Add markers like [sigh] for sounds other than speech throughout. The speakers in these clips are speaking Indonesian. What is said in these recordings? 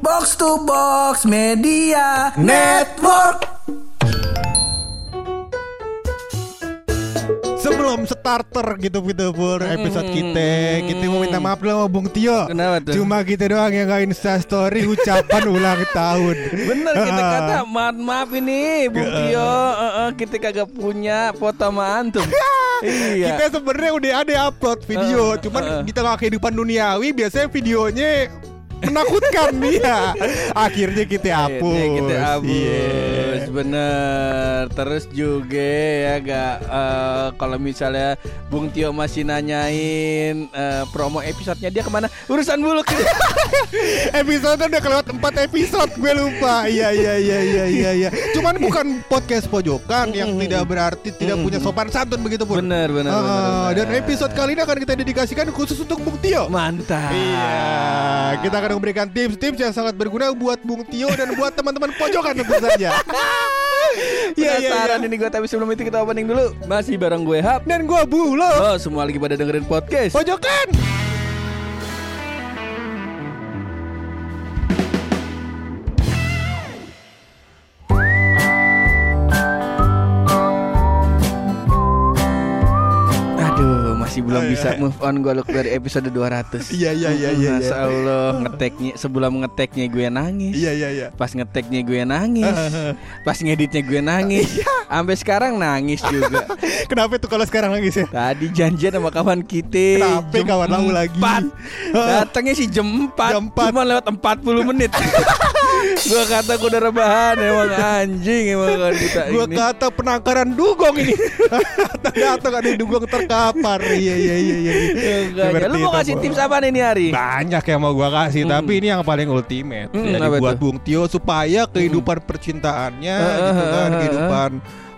Box to Box Media Network. Sebelum starter gitu gitu pur episode kita Kita mau minta maaf dulu sama Bung Tio Kenapa tuh? Cuma kita doang yang gak insta story ucapan [laughs] ulang tahun Bener kita [laughs] kata maaf maaf ini Bung Tio eh, eh, kita kagak punya foto sama antum. [laughs] iya. Kita sebenarnya udah ada upload video Ah, Cuman ah. di tengah kehidupan duniawi biasanya videonya menakutkan [laughs] ya Akhirnya kita hapus Akhirnya kita hapus. Iya. bener. Terus juga ya gak eh, kalau misalnya Bung Tio masih nanyain eh, promo episodenya dia ke mana? Urusan buluk [laughs] Episode udah kelewat 4 episode Gue lupa. Iya iya iya iya iya iya. Cuman bukan podcast pojokan Yang tidak berarti tidak punya sopan santun begitu pun. Bener bener, Ah, bener, bener. Dan episode kali ini akan kita dedikasikan khusus untuk Bung Tio. Mantap. Iya, kita akan memberikan tips-tips yang sangat berguna buat Bung Tio dan buat teman-teman pojokan tentu saja. [laughs] Iya, iya, iya. ini gue tapi sebelum itu kita opening dulu Masih bareng gue Hap Dan gua Bulo. Oh semua lagi pada dengerin podcast Pojokan. Masih belum Oh, iya. bisa move on gue look dari episode 200 Iya, iya, iya, iya, Masya iya. Allah ngeteknya Sebelum ngeteknya gue nangis Iya iya iya. Pas ngeteknya gue nangis [laughs] Pas ngeditnya gue nangis Iya. Sampai sekarang nangis juga [laughs] Kenapa tuh kalau sekarang nangis ya? Tadi janjian sama kawan kita Kenapa kawan lagi? Datangnya sih jam 4 Jam empat. Cuma lewat 40 menit [laughs] Gua kata gue udah rebahan Emang anjing Emang kan kita Gua ini kata penangkaran dugong ini. Datang ada dugong terkapar. Iya iya iya iya. Enggak, Seperti Lu mau kasih tips apa nih hari? Banyak yang mau gua kasih, tapi ini yang paling ultimate. Hmm, Jadi buat? Bung Tio supaya kehidupan percintaannya Hmm. gitu kan, Hmm, kehidupan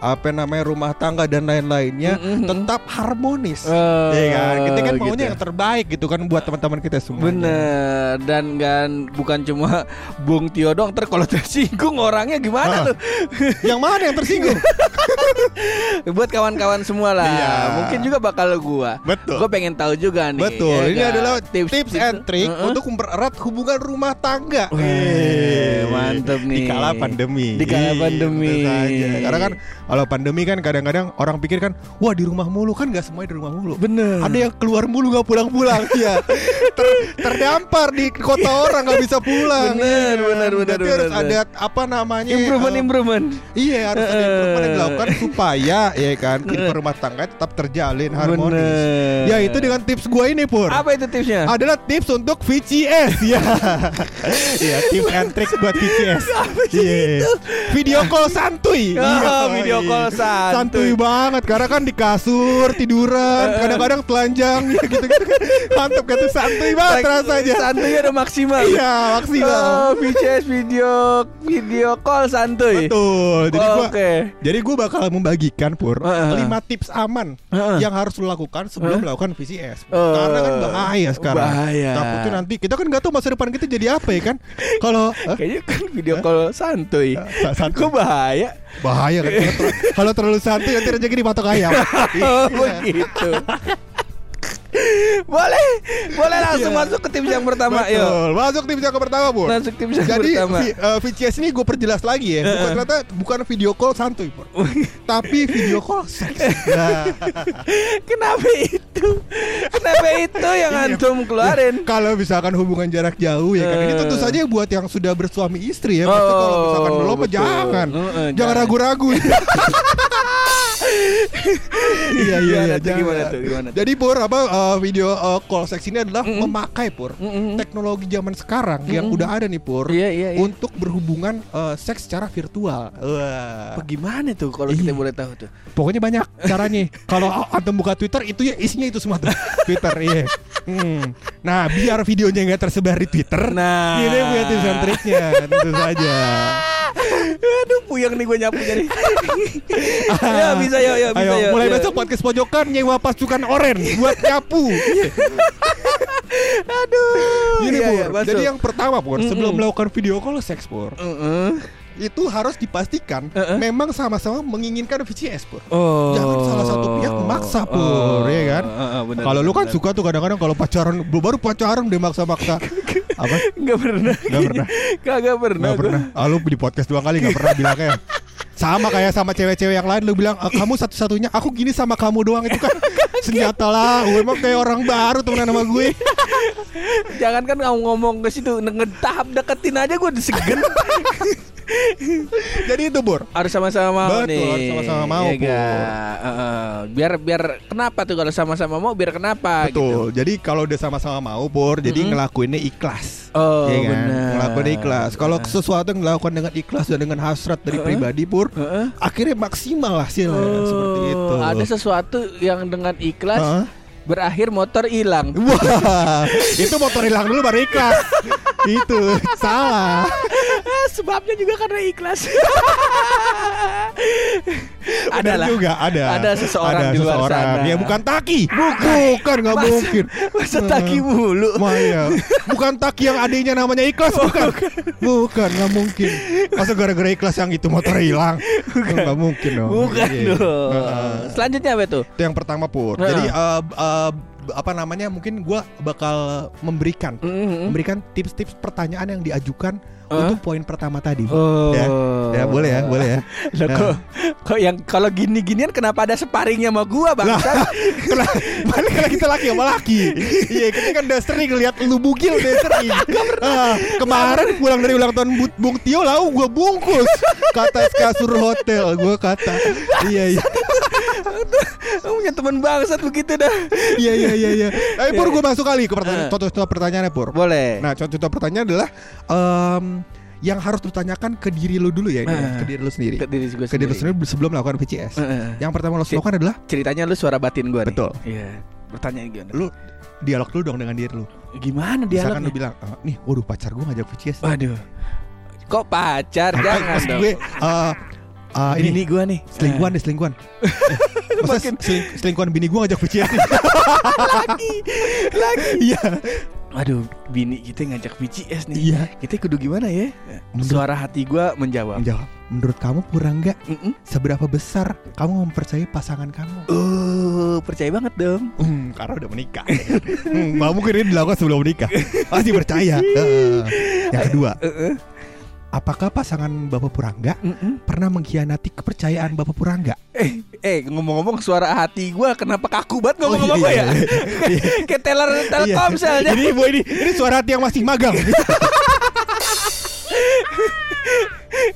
apa namanya rumah tangga dan lain-lainnya Hmm, hmm, hmm. tetap harmonis. Oh, Iya kan? Kita kan maunya gitu. yang terbaik gitu kan buat teman-teman kita semua. Bener dan kan bukan cuma [laughs] Bung Tio dong kalau [laughs] tersinggung orangnya gimana Ah. tuh [laughs] Yang mana yang tersinggung? Buat kawan-kawan semua lah Iya. Mungkin juga bakal gua Betul. Gue pengen tahu juga nih Betul. ya Ini kan? adalah tips, and trick Heeh. untuk mempererat hubungan rumah tangga. Eh, mantep nih. Di kala pandemi. Di kala Iya, pandemi. saja. Karena kan kalau pandemi kan kadang-kadang orang pikir kan, wah di rumah mulu kan nggak semuanya di rumah mulu. Bener Ada yang keluar mulu nggak pulang-pulang [laughs] ya. Ter- terdampar di kota orang nggak bisa pulang. Bener, Iya. bener, bener, Jadi harus bener, ada apa namanya? Improvement eh, improvement Iya harus ada improvement yang dilakukan supaya ya kan kehidupan rumah tangga tetap terjalin harmonis. Bener. Ya itu dengan tips gue ini pur. Apa itu tipsnya? Adalah tips untuk VCS ya. [laughs] Iya, tips and trick buat VCS. Iya. Video call santuy. Oh, Iya, video call santuy. Santuy banget karena kan di kasur tiduran, kadang-kadang telanjang [laughs] ya gitu-gitu kan. Mantap kan tuh santuy banget rasanya. Santuy ada maksimal Iya, maksimal. Oh, VCS video video call santuy. Betul. Jadi Oh, gua Oke. Jadi gue bakal membagikan pur Heeh. 5 tips aman Heeh. yang harus lo lakukan sebelum Heeh. melakukan VCS. Oh. Karena kan bahaya sekarang. Bahaya. Takutnya nanti kita kan nggak tahu masa depan kita jadi apa ya kan. Kalau? Kayaknya kan video call santuy. Sa- santuy. Kok bahaya? Bahaya kan kalau ter- [laughs] kalau terlalu santai nanti rezeki dipatok ayam. Oh begitu. Boleh, boleh langsung Iya. masuk ke tips yang pertama yuk. Betul. Masuk tips yang pertama, Pur. Masuk tips yang Jadi pertama. vi- eh, VCS ini gue perjelas lagi ya. Bukan ternyata bukan video call santuy, Pur. Tapi video call seks. Nah. Kenapa itu? Kenapa itu yang Iya. antum keluarin? Kalau misalkan hubungan jarak jauh ya kan ini tentu saja buat yang sudah bersuami istri ya. Maksudnya kalau misalkan Oh, belum jangan. Heeh, jangan jangan. ragu-ragu. [laughs] iya iya Gimana iya. tuh, jangan. gimana tuh, gimana tuh? Jadi pur apa uh, video uh, call seks ini adalah Mm-mm. memakai pur Mm-mm. teknologi zaman sekarang yang Mm-mm. udah ada nih pur Iya, iya, iya. untuk berhubungan uh, seks secara virtual. Wah. Bagaimana tuh kalau Iya. kita boleh tahu tuh? Pokoknya banyak caranya. [laughs] Kalau antum buka Twitter itu ya isinya itu semua tuh. Twitter iya. Hmm. Nah, biar videonya nggak tersebar di Twitter, Nah. ini punya tips and triknya, tentu saja. [laughs] Aduh, puyeng nih gue nyapunya nih. [laughs] ya bisa yuk, yuk, bisa Ayo, yuk. mulai yuk. besok podcast pojokan nyewa pasukan oren buat nyapu. [laughs] Aduh. Ini iya, Pur. iya, masuk. Jadi yang pertama Pur, sebelum Mm-mm. melakukan video call seks Pur, Heeh. itu harus dipastikan Uh-uh. memang sama-sama menginginkan VCS Pur. Oh. Jangan salah satu pihak memaksa, Pur, ya kan? Heeh, benar, Kalau lu kan benar. suka tuh kadang-kadang kalau pacaran baru pacaran dia maksa-maksa. [laughs] Apa? Nggak pernah. Nggak pernah. Kagak pernah. Gak pernah. Ah, lu di podcast dua kali gak pernah bilangnya. Sama kayak sama cewek-cewek yang lain lu bilang "Ah, kamu satu-satunya aku gini sama kamu doang itu kan [laughs] senjata lah gue emang kayak orang baru temenan sama gue Jangan kan kamu ngomong ke situ ngetahap deketin aja gue segen. [laughs] [laughs] jadi itu Bur harus sama-sama mau Betul, nih. harus sama-sama mau, Iya nggak? Heeh. biar biar kenapa tuh kalau sama-sama mau biar kenapa gitu. betul jadi kalau udah sama-sama mau Bur jadi Mm-mm. ngelakuinnya ikhlas Oh, Iya kan? benar. Ngelakuin ikhlas. Kalau Heeh. sesuatu yang dilakukan dengan ikhlas dan dengan hasrat dari Heeh. pribadi pur, Heeh. akhirnya maksimal hasilnya Oh, seperti itu. Ada sesuatu yang dengan ikhlas Heeh. berakhir motor hilang. Wah, itu motor hilang dulu baru ikhlas. [laughs] itu salah. Sebabnya juga karena ikhlas. [laughs] Adalah juga ada. ada seseorang ada di luar seseorang. sana. Ya bukan taki. Bukan, nggak Masa- mungkin. Masa taki mulu. Maya, bukan taki yang adiknya namanya ikhlas bukan. Bukan, nggak mungkin. Masa gara-gara ikhlas yang itu motor hilang? Nggak mungkin dong. Bukan Iya. dong. Heeh. Selanjutnya apa tuh? Itu yang pertama pur. Heeh. Jadi eh, eh, apa namanya? Mungkin gua bakal memberikan Mm-mm. memberikan tips-tips pertanyaan yang diajukan Hah? untuk poin pertama tadi. Oh. Ya, ya boleh ya, boleh ya. [laughs] Lah kok kok yang kalau gini-ginian kenapa ada sparringnya sama gua bang? [laughs] kena, mana kalau kita laki sama laki Iya kita kan udah sering lihat lu bugil udah sering [laughs] Ah, Kemarin pulang dari ulang tahun Bu- Bung Tio lau gue bungkus Kata kasur hotel gue kata Iya iya Kamu punya teman bangsat begitu dah. iya iya iya iya. Eh Pur gue masuk kali ke pertanyaan Eh. contoh-contoh pertanyaannya Pur Boleh. Nah contoh-contoh pertanyaan adalah em, Yang harus ditanyakan ke diri lu dulu ya ini Eh. Ke diri lu sendiri Ke diri gua Ke diri lu sendiri sebelum melakukan VCS Heeh. Yang pertama lo lakukan adalah Ceritanya lu suara batin gua nih. Betul. Iya. Pertanyaan gimana? Lu dialog dulu dong dengan diri lu Gimana Misalkan lu bilang "Eh, Nih waduh pacar gue ngajak VCS nih." Waduh. Kok pacar? Jangan Maksud dong. gue eh, eh, ini Bini gua nih. selingkuhan deh selingkuhan. [laughs] Eh, Masa Makin- seling- selingkuhan bini gue ngajak nih. [laughs] lagi. Lagi. Iya. Waduh, bini kita ngajak VCS nih. Iya. Kita kudu gimana ya? Menurut- Suara hati gua menjawab. Menjawab. Menurut kamu kurang nggak? Mm-mm. Seberapa besar kamu mempercayai pasangan kamu? Oh, percaya banget dong. Hmm, karena udah menikah. hmm, mungkin ini dilakukan sebelum menikah. Pasti percaya. [laughs] Heeh. Yang kedua, Heeh. Apakah pasangan Bapak Purangga Mm-mm. pernah mengkhianati kepercayaan Bapak Purangga? Eh, eh ngomong-ngomong suara hati gua kenapa kaku banget ngomong sama iya, gua ya? iya. [laughs] Kayak teller Telkomsel aja. Ini bu ini ini suara hati yang masih magang.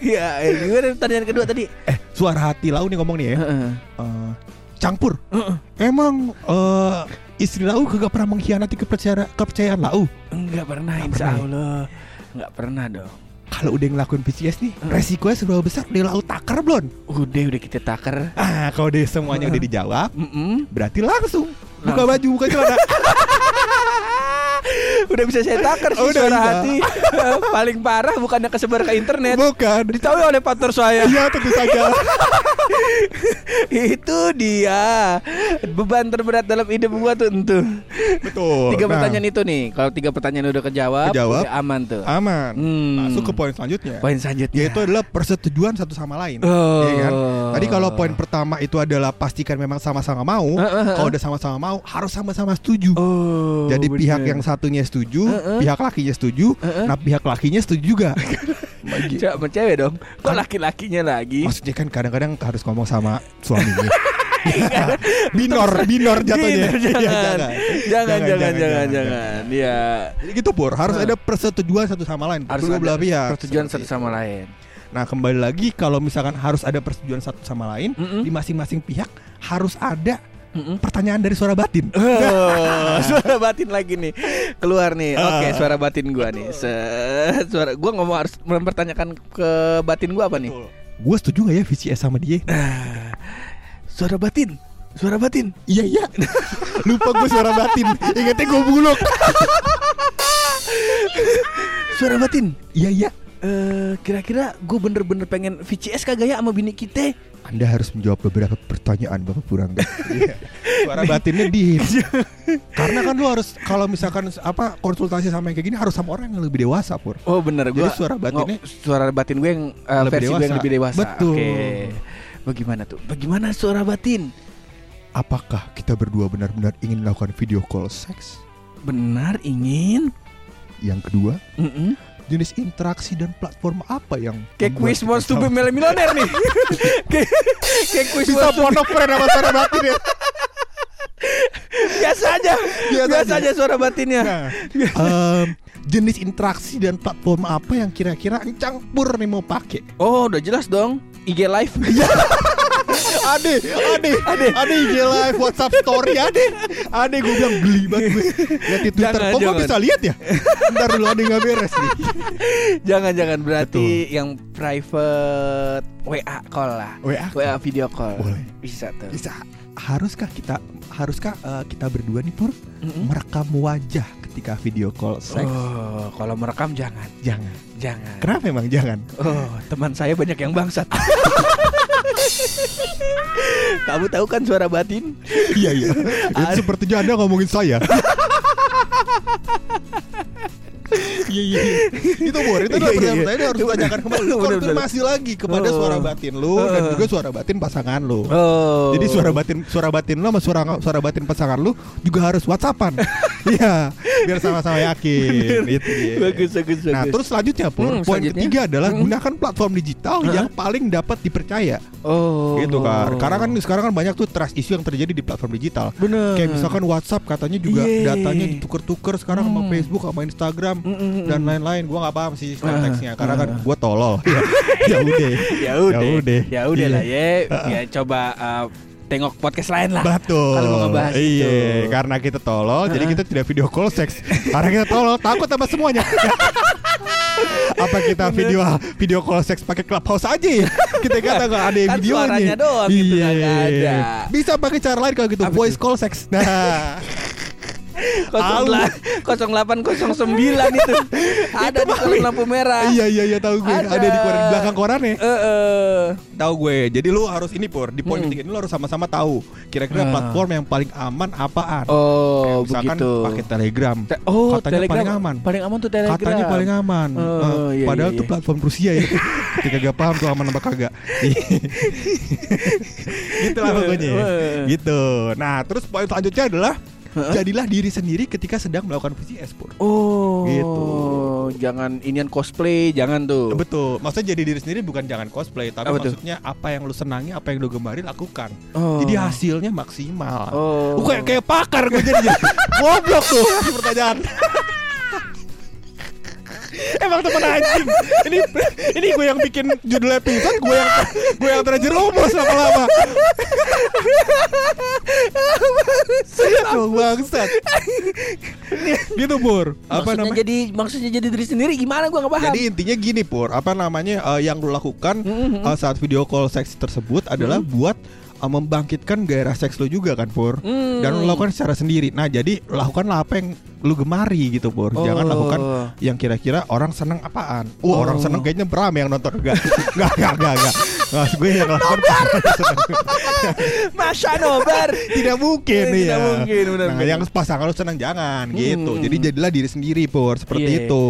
Iya, [laughs] eh, gimana pertanyaan kedua tadi? eh, suara hati lau nih ngomong nih ya. Heeh. Eh, Cangpur. Heeh. Emang eh, istri lau kagak pernah mengkhianati kepercayaan kepercayaan lau. Enggak pernah, Nggak insya pernah ya? Allah. Enggak pernah dong. Kalau udah ngelakuin PCS nih, Hmm. resikonya seberapa besar? Udah lau takar belum? Udah, udah kita taker. Ah, kalau deh semuanya udah dijawab, Mm-mm. berarti langsung buka Langsung. baju, buka celana. [laughs] Udah bisa saya taker sih Oh, udah suara bisa. hati. Paling parah bukannya kesebar ke internet. Bukan. Ditahu oleh partner saya. Iya, tentu saja. [laughs] Itu dia beban terberat dalam hidup gua tuh entuh. Betul. Tiga Nah, pertanyaan itu nih. Kalau tiga pertanyaan udah kejawab, Kejawab. udah aman tuh. aman. Hmm. Masuk ke poin selanjutnya. Poin selanjutnya. Yaitu adalah persetujuan satu sama lain. Oh. Iya kan? Tadi kalau poin pertama itu adalah pastikan memang sama-sama mau. Heeh, heeh. Kalau udah sama-sama mau, harus sama-sama setuju. Oh. Jadi bener. pihak yang satunya setuju, Heeh. pihak lakinya setuju, Heeh. nah pihak lakinya setuju juga. [laughs] Bagi- Cewek sama cewek dong. Kok Kan- laki-lakinya lagi? Maksudnya kan kadang-kadang harus ngomong sama suaminya. [laughs] [laughs] binor, binor jatuhnya. Binor, Iya, jangan. jangan, jangan, jangan, jangan. Iya. Jadi gitu Pur, harus Heeh. ada persetujuan satu sama lain. Harus kedua ada belah pihak. persetujuan satu sama lain. Nah kembali lagi kalau misalkan harus ada persetujuan satu sama lain Mm-mm. di masing-masing pihak harus ada Mm-mm. pertanyaan dari suara batin. Oh, [laughs] suara batin lagi nih keluar nih. Oke, Ah. suara batin gua nih. Se- suara gua ngomong harus mempertanyakan ke batin gua apa nih? Gue setuju gak ya VCS sama dia? Suara batin. Suara batin. Iya iya. [laughs] Lupa gue suara batin. Ingatnya gue buluk. [laughs] Suara batin. Iya iya. Eh, kira-kira gue bener-bener pengen VCS kagak ya sama bini kita? Anda harus menjawab beberapa pertanyaan Bapak Purangga. Iya. [laughs] Suara batinnya di. Karena kan lu harus kalau misalkan apa konsultasi sama yang kayak gini harus sama orang yang lebih dewasa pur. Oh bener Jadi gua suara batinnya suara batin gue yang eh, lebih versi gue yang dewasa. lebih dewasa. Betul. Oke. Bagaimana tuh? Bagaimana suara batin? Apakah kita berdua benar-benar ingin melakukan video call seks? Benar ingin Yang kedua, Mm-mm. Jenis interaksi dan platform apa yang Kayak quiz wants to be millionaire nih. [laughs] Kayak kayak quiz bisa phone of friend sama suara batin ya. biasa aja. Biasa Biasa aja. aja suara batinnya. Nah, em, jenis interaksi dan platform apa yang kira-kira encang pur nih mau pakai? Oh, udah jelas dong. IG live. [laughs] Ade, ade, ade, ade IG live, WhatsApp story, ade, ade gue bilang geli banget gue lihat di Twitter. Jangan, Kok gue jangan. bisa lihat ya? Ntar dulu yang nggak beres nih. Jangan-jangan berarti yang private WA call lah. WA WA video call. Boleh. Bisa tuh. bisa. Haruskah kita, haruskah eh, kita berdua nih pur Mm-mm. merekam wajah ketika video call seks? Oh, kalau merekam jangan, Jangan. jangan. Kenapa emang jangan? Oh, teman saya banyak yang bangsat. [laughs] Kamu tahu kan suara batin? iya iya. Itu sepertinya anda ngomongin saya. [laughs] Iya iya. iya. Itu bor, itu adalah Iya, iya, pertanyaan iya. harus ditanyakan kembali. Konfirmasi lagi kepada Oh. suara batin lu dan Oh. juga suara batin pasangan lu. Oh. Jadi suara batin suara batin lu sama suara suara batin pasangan lu juga harus WhatsAppan. [laughs] Iya, biar sama-sama yakin. Itu dia. bagus bagus bagus. Nah, terus selanjutnya Pur, Hmm, poin ketiga adalah Hmm. gunakan platform digital yang paling dapat dipercaya. oh. Gitu kan. Karena kan sekarang kan banyak tuh trust issue yang terjadi di platform digital. bener. Kayak misalkan WhatsApp katanya juga datanya ditukar-tukar sekarang sama Hmm. Facebook sama Instagram [laughs] Dan lain-lain. Gua nggak paham sih konteksnya karena kan [laughs] gua tolol. [laughs] ya udah. ya udah. Ya udah. Ya udah lah Iya. ya. Ya coba uh, tengok podcast lain lah. Betul. Kalau mau ngebahas iya, itu. karena kita tolol, jadi kita tidak video call seks. karena kita tolol, takut sama semuanya. Apa kita video video call seks pakai clubhouse aja ya? Kita kata nggak ada yang Kan videonya. suaranya doang gitu, Iya. ada. Bisa pakai cara lain kalau gitu, Apa voice tuh? call seks. Nah, 0809 itu ada di kolom lampu merah. iya iya iya tahu gue. Ada. Ada, di koran belakang korannya. Eh, eh. Tahu gue. Jadi lu harus ini pur di poin Hmm. ketiga ini lu harus sama-sama tahu kira-kira Ah. platform yang paling aman apaan. Oh, Misalkan begitu. pakai Telegram. Te- oh, Katanya Telegram paling aman. Paling aman tuh Telegram. Katanya paling aman. Oh, Eh, iya, padahal iya, tuh iya. platform Rusia ya. [laughs] Ketika gak paham tuh aman apa kagak. [laughs] gitu lah pokoknya. Gitu. Nah, terus poin selanjutnya adalah Jadilah diri sendiri ketika sedang melakukan VCS pur. Oh, Gitu. Jangan inian cosplay, jangan tuh. Betul. Maksudnya jadi diri sendiri bukan jangan cosplay, tapi Apa tuh? maksudnya apa yang lu senangi, apa yang lu gemari lakukan. Oh. Jadi hasilnya maksimal. Oh. Kayak kayak pakar gue jadi [laughs] goblok tuh pertanyaan. Emang temen anjing. Ini ini gue yang bikin judul episode, gue yang gue yang terjerumus lama-lama. Emang bangsat. gitu Pur. Apa maksudnya namanya? jadi maksudnya jadi diri sendiri gimana gua nggak paham. Jadi intinya gini Pur, apa namanya eh, yang lu lakukan eh, saat video call seks tersebut adalah buat eh, membangkitkan gairah seks lu juga kan Pur. Hmm. Dan lu lakukan secara sendiri. Nah, jadi lakukanlah apa yang lu gemari gitu Pur. Jangan Oh. lakukan yang kira-kira orang seneng apaan. Wah, Oh. orang seneng kayaknya berame yang nonton enggak. Enggak, enggak, enggak, enggak. Nggak, gue yang lakukan Masya nobar. tidak mungkin Tidak ya. mungkin, benar, nah, benar. yang pasangan lu senang jangan gitu. Hmm. Jadi jadilah diri sendiri Pur, seperti Iya. itu.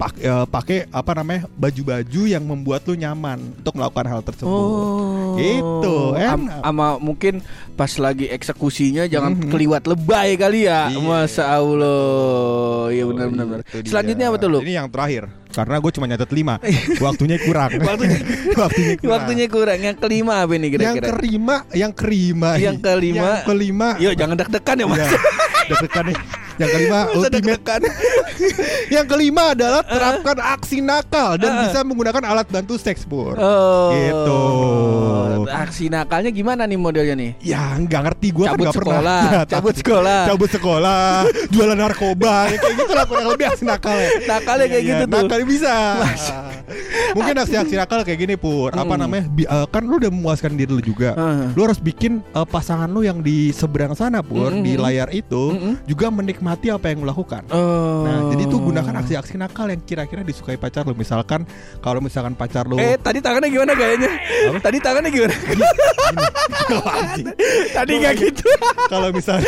Pak, eh, pakai apa namanya baju-baju yang membuat lu nyaman untuk melakukan hal tersebut. Oh. Gitu, enak. Ama mungkin pas lagi eksekusinya jangan Mhm. keliwat lebay kali ya. Iya. Masa Allah. Iya benar benar. benar. Itu dia. Selanjutnya apa tuh lu? Ini yang terakhir. Karena gue cuma nyatet 5 [laughs] Waktunya kurang [laughs] Waktunya [laughs] Waktunya kurang Waktunya kurang. Yang kelima apa ini Yang kira-kira? kelima Yang kelima Yang kelima. Yang kelima Yuk jangan deg-degan ya mas. Ya, deg-degan nih Yang kelima ultimate deg-degan? [laughs] Yang kelima adalah terapkan aksi nakal Dan Uh. bisa menggunakan alat bantu seks pur Oh. Gitu. Aksi nakalnya gimana nih modelnya nih? Ya nggak ngerti gue kan nggak pernah sekolah, Ya, [laughs] cabut sekolah. Cabut sekolah [laughs] Jualan narkoba ya, Kayak gitu lah kurang lebih aksi nakal ya Nakalnya kayak Iya, gitu iya, tuh. Nakal bisa Mungkin aksi-aksi nakal kayak gini Pur Apa Hmm. namanya bi- eh, Kan lu udah memuaskan diri lu juga Heeh. Lu harus bikin eh, pasangan lu yang di seberang sana Pur Mm-mm. Di layar itu Mm-mm. Juga menikmati apa yang lu lakukan Oh. Nah, jadi tuh gunakan aksi-aksi nakal yang kira-kira disukai pacar lu. Misalkan kalau misalkan pacar lu Eh tadi tangannya gimana gayanya? Tadi tangannya gimana? Anjing. tadi nggak gitu. kalau misalnya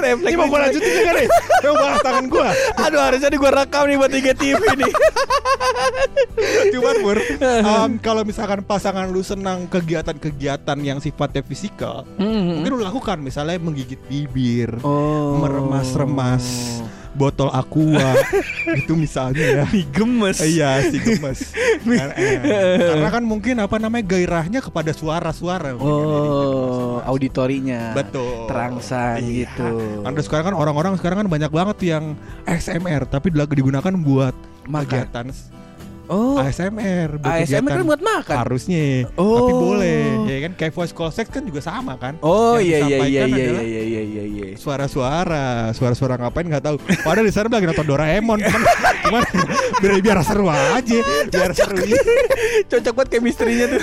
Refleks. ini mau gua lanjutin juga nih. Mau bahas tangan gua. Aduh harusnya nih gue rekam nih buat IGTV nih. Cuman Pur, em, kalau misalkan pasangan lu senang kegiatan-kegiatan yang sifatnya fisikal, mungkin lu lakukan misalnya menggigit bibir, Oh. Meremas-remas botol aqua [laughs] itu misalnya ya. Mie gemes. Iya si gemes [laughs] Karena, eh, karena kan mungkin apa namanya gairahnya kepada suara-suara ya, jadinya Oh, auditorinya. Betul. Terangsang Iya. gitu. Anda sekarang kan orang-orang sekarang kan banyak banget yang ASMR tapi lagi digunakan buat Makan. kegiatan Oh, ASMR buat ASMR kan kegiatan buat makan. harusnya Oh. tapi boleh ya kan kayak voice call sex kan juga sama kan Oh iya iya iya iya iya iya iya iya. suara-suara suara-suara ngapain nggak tahu padahal di sana lagi nonton Doraemon cuman, cuman biar biar seru aja biar seru Cocok buat chemistry-nya tuh.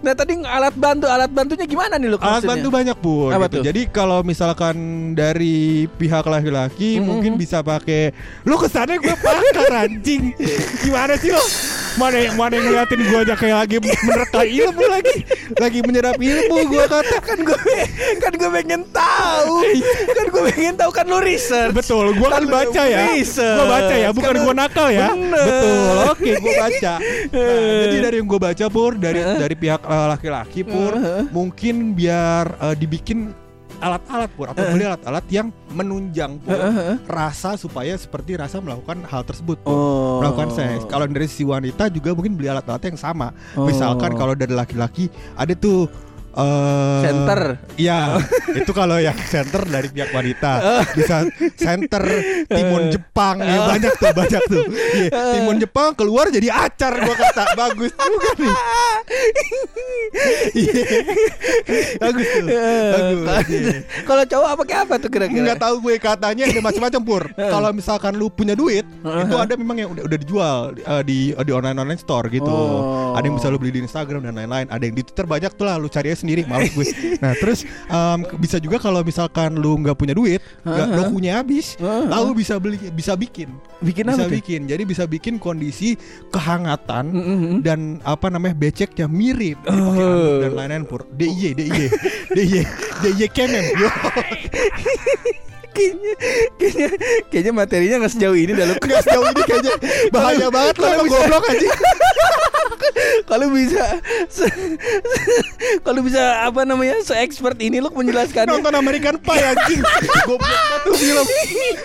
nah, tadi alat bantu alat bantunya gimana nih lu Alat bantu banyak pun. Apa gitu. tuh? Jadi kalau misalkan dari pihak laki-laki Mm-mm. mungkin bisa pakai. Lu kesannya gue pakar anjing. [laughs] Gimana sih lo? Mana yang mana yang ngeliatin gue aja kayak lagi menerka ilmu lagi, lagi menyerap ilmu gue kata. kan gue kan gue pengen tahu kan gue pengen tahu kan lu research Betul, gue kan Kan baca ya. Gue baca ya, bukan Kan gue nakal ya. bener. Betul, oke gue baca. Nah, jadi dari yang gue baca pur dari dari pihak eh, laki-laki pur, Heeh. mungkin biar eh, dibikin alat-alat pur atau beli alat-alat yang menunjang pur Heeh. rasa supaya seperti rasa melakukan hal tersebut pur. Oh. melakukan seks. Kalau dari si wanita juga mungkin beli alat-alat yang sama. Oh. Misalkan kalau dari laki-laki ada tuh eh Center. Iya, itu kalau yang center dari pihak wanita. Bisa center timun Jepang ya banyak tuh, banyak tuh. Iya, timun Jepang keluar jadi acar gua kata. Bagus juga nih. Iya. Bagus tuh. Bagus. iya. Kalau cowok apa kayak apa tuh kira-kira? Enggak tahu gue katanya ada macam-macam pur. [laughs] Kalau misalkan lu punya duit, itu ada memang yang udah, udah dijual eh, di di online online store gitu. Oh. Ada yang bisa lu beli di Instagram dan lain-lain. Ada yang di Twitter banyak tuh lah. Lu cari sendiri. Males gue. Nah terus em, bisa juga kalau misalkan lu nggak punya duit, nggak Heeh. dokunya habis, Heeh. lalu bisa beli bisa bikin. Bikin bisa apa tuh? bikin. Jadi bisa bikin kondisi kehangatan Mm-mm. dan apa namanya beceknya mirip dipakai Oh. anduk dan lain-lain pur DIY DIY DIY DIY kemen. [laughs] kayaknya, kayaknya, kayaknya materinya nggak sejauh ini dah lu. [laughs] Nggak sejauh ini kayaknya. Bahaya banget kalau bisa- goblok aja [laughs] Kalau bisa, kalau bisa apa namanya, se expert ini lu menjelaskannya. nonton American Pie anjing. [laughs] Goblok tuh film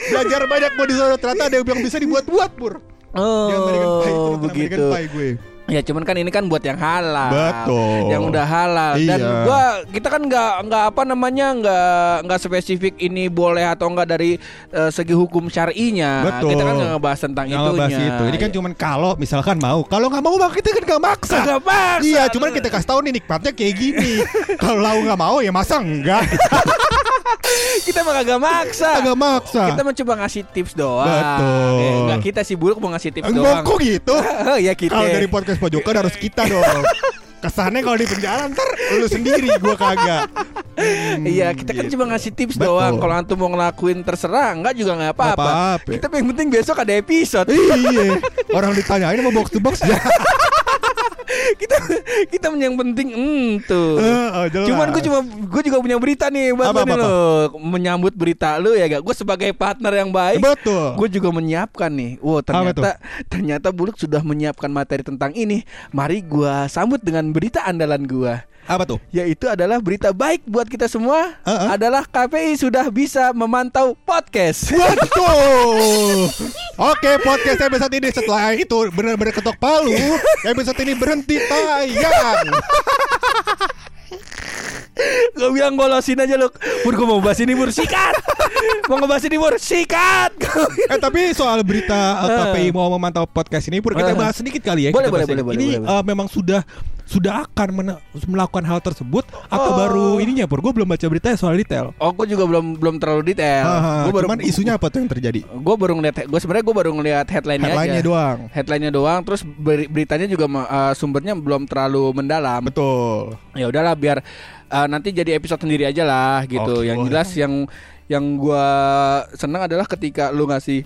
belajar banyak mau di ternyata ada yang bisa dibuat-buat pur Oh, American Pie nonton begitu. American Pie gue Ya cuman kan ini kan buat yang halal. Betul. Yang udah halal dan Iya. gua kita kan nggak nggak apa namanya nggak nggak spesifik ini boleh atau enggak dari eh, segi hukum syar'inya. Betul. Kita kan nggak ngebahas tentang Nggak itunya. ngebahas itu Ini kan cuman kalau misalkan mau Kalau nggak mau kita kan nggak maksa Kagak paksa. Iya cuman kita kasih tahu nih nikmatnya kayak gini [laughs] Kalau lau nggak mau ya masa enggak [laughs] [laughs] kita mah kagak maksa. Kagak maksa Kita mencoba ngasih tips doang. Betul. Eh, Enggak kita sih buruk mau ngasih tips Enggak doang. kok gitu [laughs] ya kita. Kalau dari podcast pojokan harus kita dong Kesannya kalau di penjara ntar lu sendiri gua kagak Hmm, [laughs] Iya kita kan gitu. cuma ngasih tips Betul. doang Kalau antum mau ngelakuin terserah Enggak juga nggak apa-apa. Kita yang penting besok ada episode Iya Orang ditanyain sama box to box ya [laughs] Kita yang penting hmm, tuh oh, jelas. Cuman gue cuma gue juga punya berita nih buat Apa, apa, lo menyambut berita lu ya gak. Gue sebagai partner yang baik, Betul gue juga menyiapkan nih. Wow ternyata ternyata Buluk sudah menyiapkan materi tentang ini. Mari gue sambut dengan berita andalan gue. Apa tuh? Yaitu adalah berita baik buat kita semua. Uh-uh. adalah KPI sudah bisa memantau podcast. Waduh [laughs] Oke podcast episode ini setelah itu benar-benar ketok palu. Episode ini berhenti tayang. Gue bilang golosin aja lu Pur gue mau bahas ini Pur Sikat. Mau ngebahas ini Pur Sikat. Eh tapi soal berita uh, KPI mau memantau podcast ini Pur kita Uh. bahas sedikit kali ya. Boleh, boleh, boleh, Ini boleh, boleh. uh, memang sudah sudah akan melakukan hal tersebut Atau Oh. baru ininya Pur? Gue belum baca beritanya soal detail. Oh gue juga belum belum terlalu detail. Gue baru Cuman isunya apa tuh yang terjadi? Gue baru ngeliat Gue sebenarnya gue baru ngeliat headline-nya Headline-nya aja doang. Headline-nya doang Terus beri- beritanya juga uh, sumbernya belum terlalu mendalam. Betul. Ya udahlah biar uh, nanti jadi episode sendiri aja lah gitu. Oke, Yang boleh. jelas yang yang gue seneng adalah ketika lu ngasih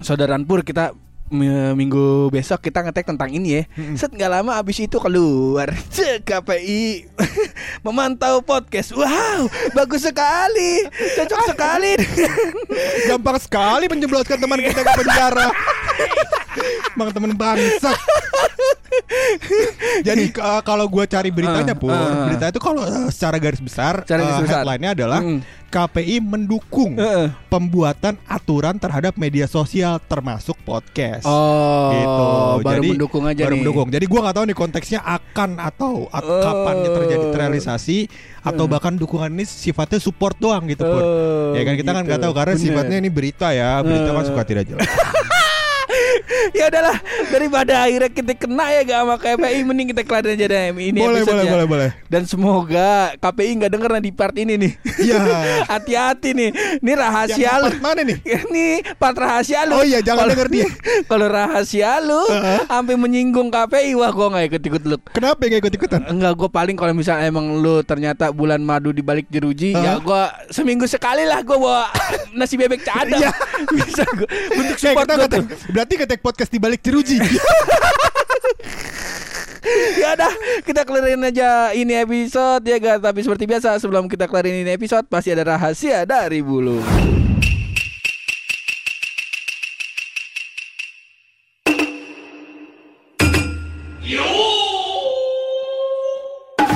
Saudaran Pur kita minggu besok kita ngetek tentang ini ya. Set nggak lama abis itu keluar. [laughs] Cek KPI [laughs] memantau podcast. Wow, bagus sekali, cocok sekali. [laughs] Gampang sekali menjebloskan teman kita ke penjara. Bang teman bangsat [laughs] Jadi uh, kalau gue cari beritanya Ah, pun, ah. berita itu kalau uh, secara garis besar, Secara garis uh, besar. headline-nya adalah Mm. KPI mendukung Heeh. pembuatan aturan terhadap media sosial termasuk podcast. Oh, gitu. baru Jadi, mendukung aja baru nih. mendukung. Jadi gua nggak tahu nih konteksnya akan atau at- Oh. kapan terjadi terrealisasi atau bahkan dukungan ini sifatnya support doang gitu pun. Oh, ya kan kita kan nggak gitu. tahu karena Bener. sifatnya ini berita ya, berita kan Eh. suka tidak jelas. [laughs] [laughs] ya udahlah daripada akhirnya kita kena ya gak sama KPI mending kita kelarin aja deh ini boleh, boleh, ya. boleh, boleh. Dan semoga KPI nggak denger nih di part ini nih. Iya. [laughs] Hati-hati nih. Ini rahasia Yang lu. part mana nih? [laughs] Ini part rahasia lu. Oh iya, jangan Kalau- denger dia. Kalau rahasia lu sampai menyinggung KPI wah gua nggak ikut-ikut lu. Kenapa nggak ikut-ikutan? Enggak, gue paling kalau misalnya emang lu ternyata bulan madu di balik jeruji, ya Hah? gue seminggu sekali lah gue bawa nasi bebek cadang. Iya. Bisa gue bentuk Eh, support gue ngetek, tuh. Podcast di balik jeruji. [laughs] Ya udah, kita kelarin aja ini episode ya guys. Tapi seperti biasa sebelum kita kelarin ini episode pasti ada rahasia dari bulu.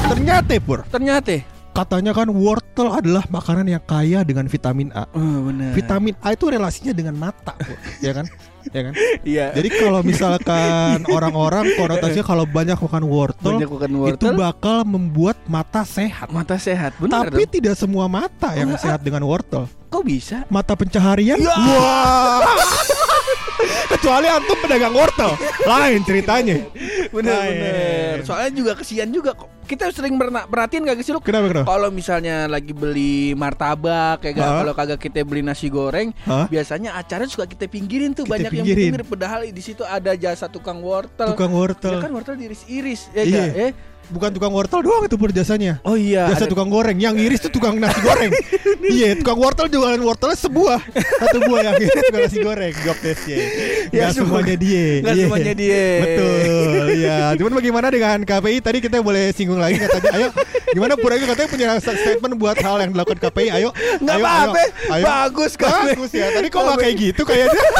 Ternyata Pur, Ternyata, katanya kan wortel adalah makanan yang kaya dengan vitamin A. oh benar. Vitamin A itu relasinya dengan mata, ya kan? Ya kan? Iya. Jadi kalau misalkan [laughs] orang-orang konotasinya kalau banyak makan wortel, Banyak makan itu wortel. bakal membuat mata sehat. mata sehat, benar Tapi dong. tidak semua mata yang Oh, sehat dengan wortel. Kok bisa? Mata pencaharian? Ya. Wah. [laughs] Kecuali antum pedagang wortel, lain ceritanya. Bener. Soalnya juga kesian juga kok. Kita sering perhatiin gak sih lu? Kenapa kenapa? Kalau misalnya lagi beli martabak kayak gak, kalau kagak kita beli nasi goreng, Hah? biasanya acara suka kita pinggirin tuh Kita banyak pinggirin. yang pinggir padahal di situ ada jasa tukang wortel. Tukang wortel. Ya kan wortel diiris-iris ya Iya. gak? Eh? Bukan tukang wortel doang itu pur jasanya. Oh iya. Jasa ada- tukang goreng, yang iris tuh tukang nasi goreng. [laughs] Iya, tukang wortel jualan wortelnya sebuah, satu buah yang iris tukang nasi goreng. Job test ya. Ya, Gak semuanya dia. Nggak Iya. semuanya dia. Betul. Iya. Cuman bagaimana dengan KPI tadi kita boleh singgung lagi katanya. Ayo, gimana Pura itu katanya punya statement buat hal yang dilakukan KPI. Ayo. Nggak ayo, apa-apa. ayo. Ayo. Bagus, KPI. Bagus ya. Tadi kok nggak kayak gitu kayaknya. [laughs]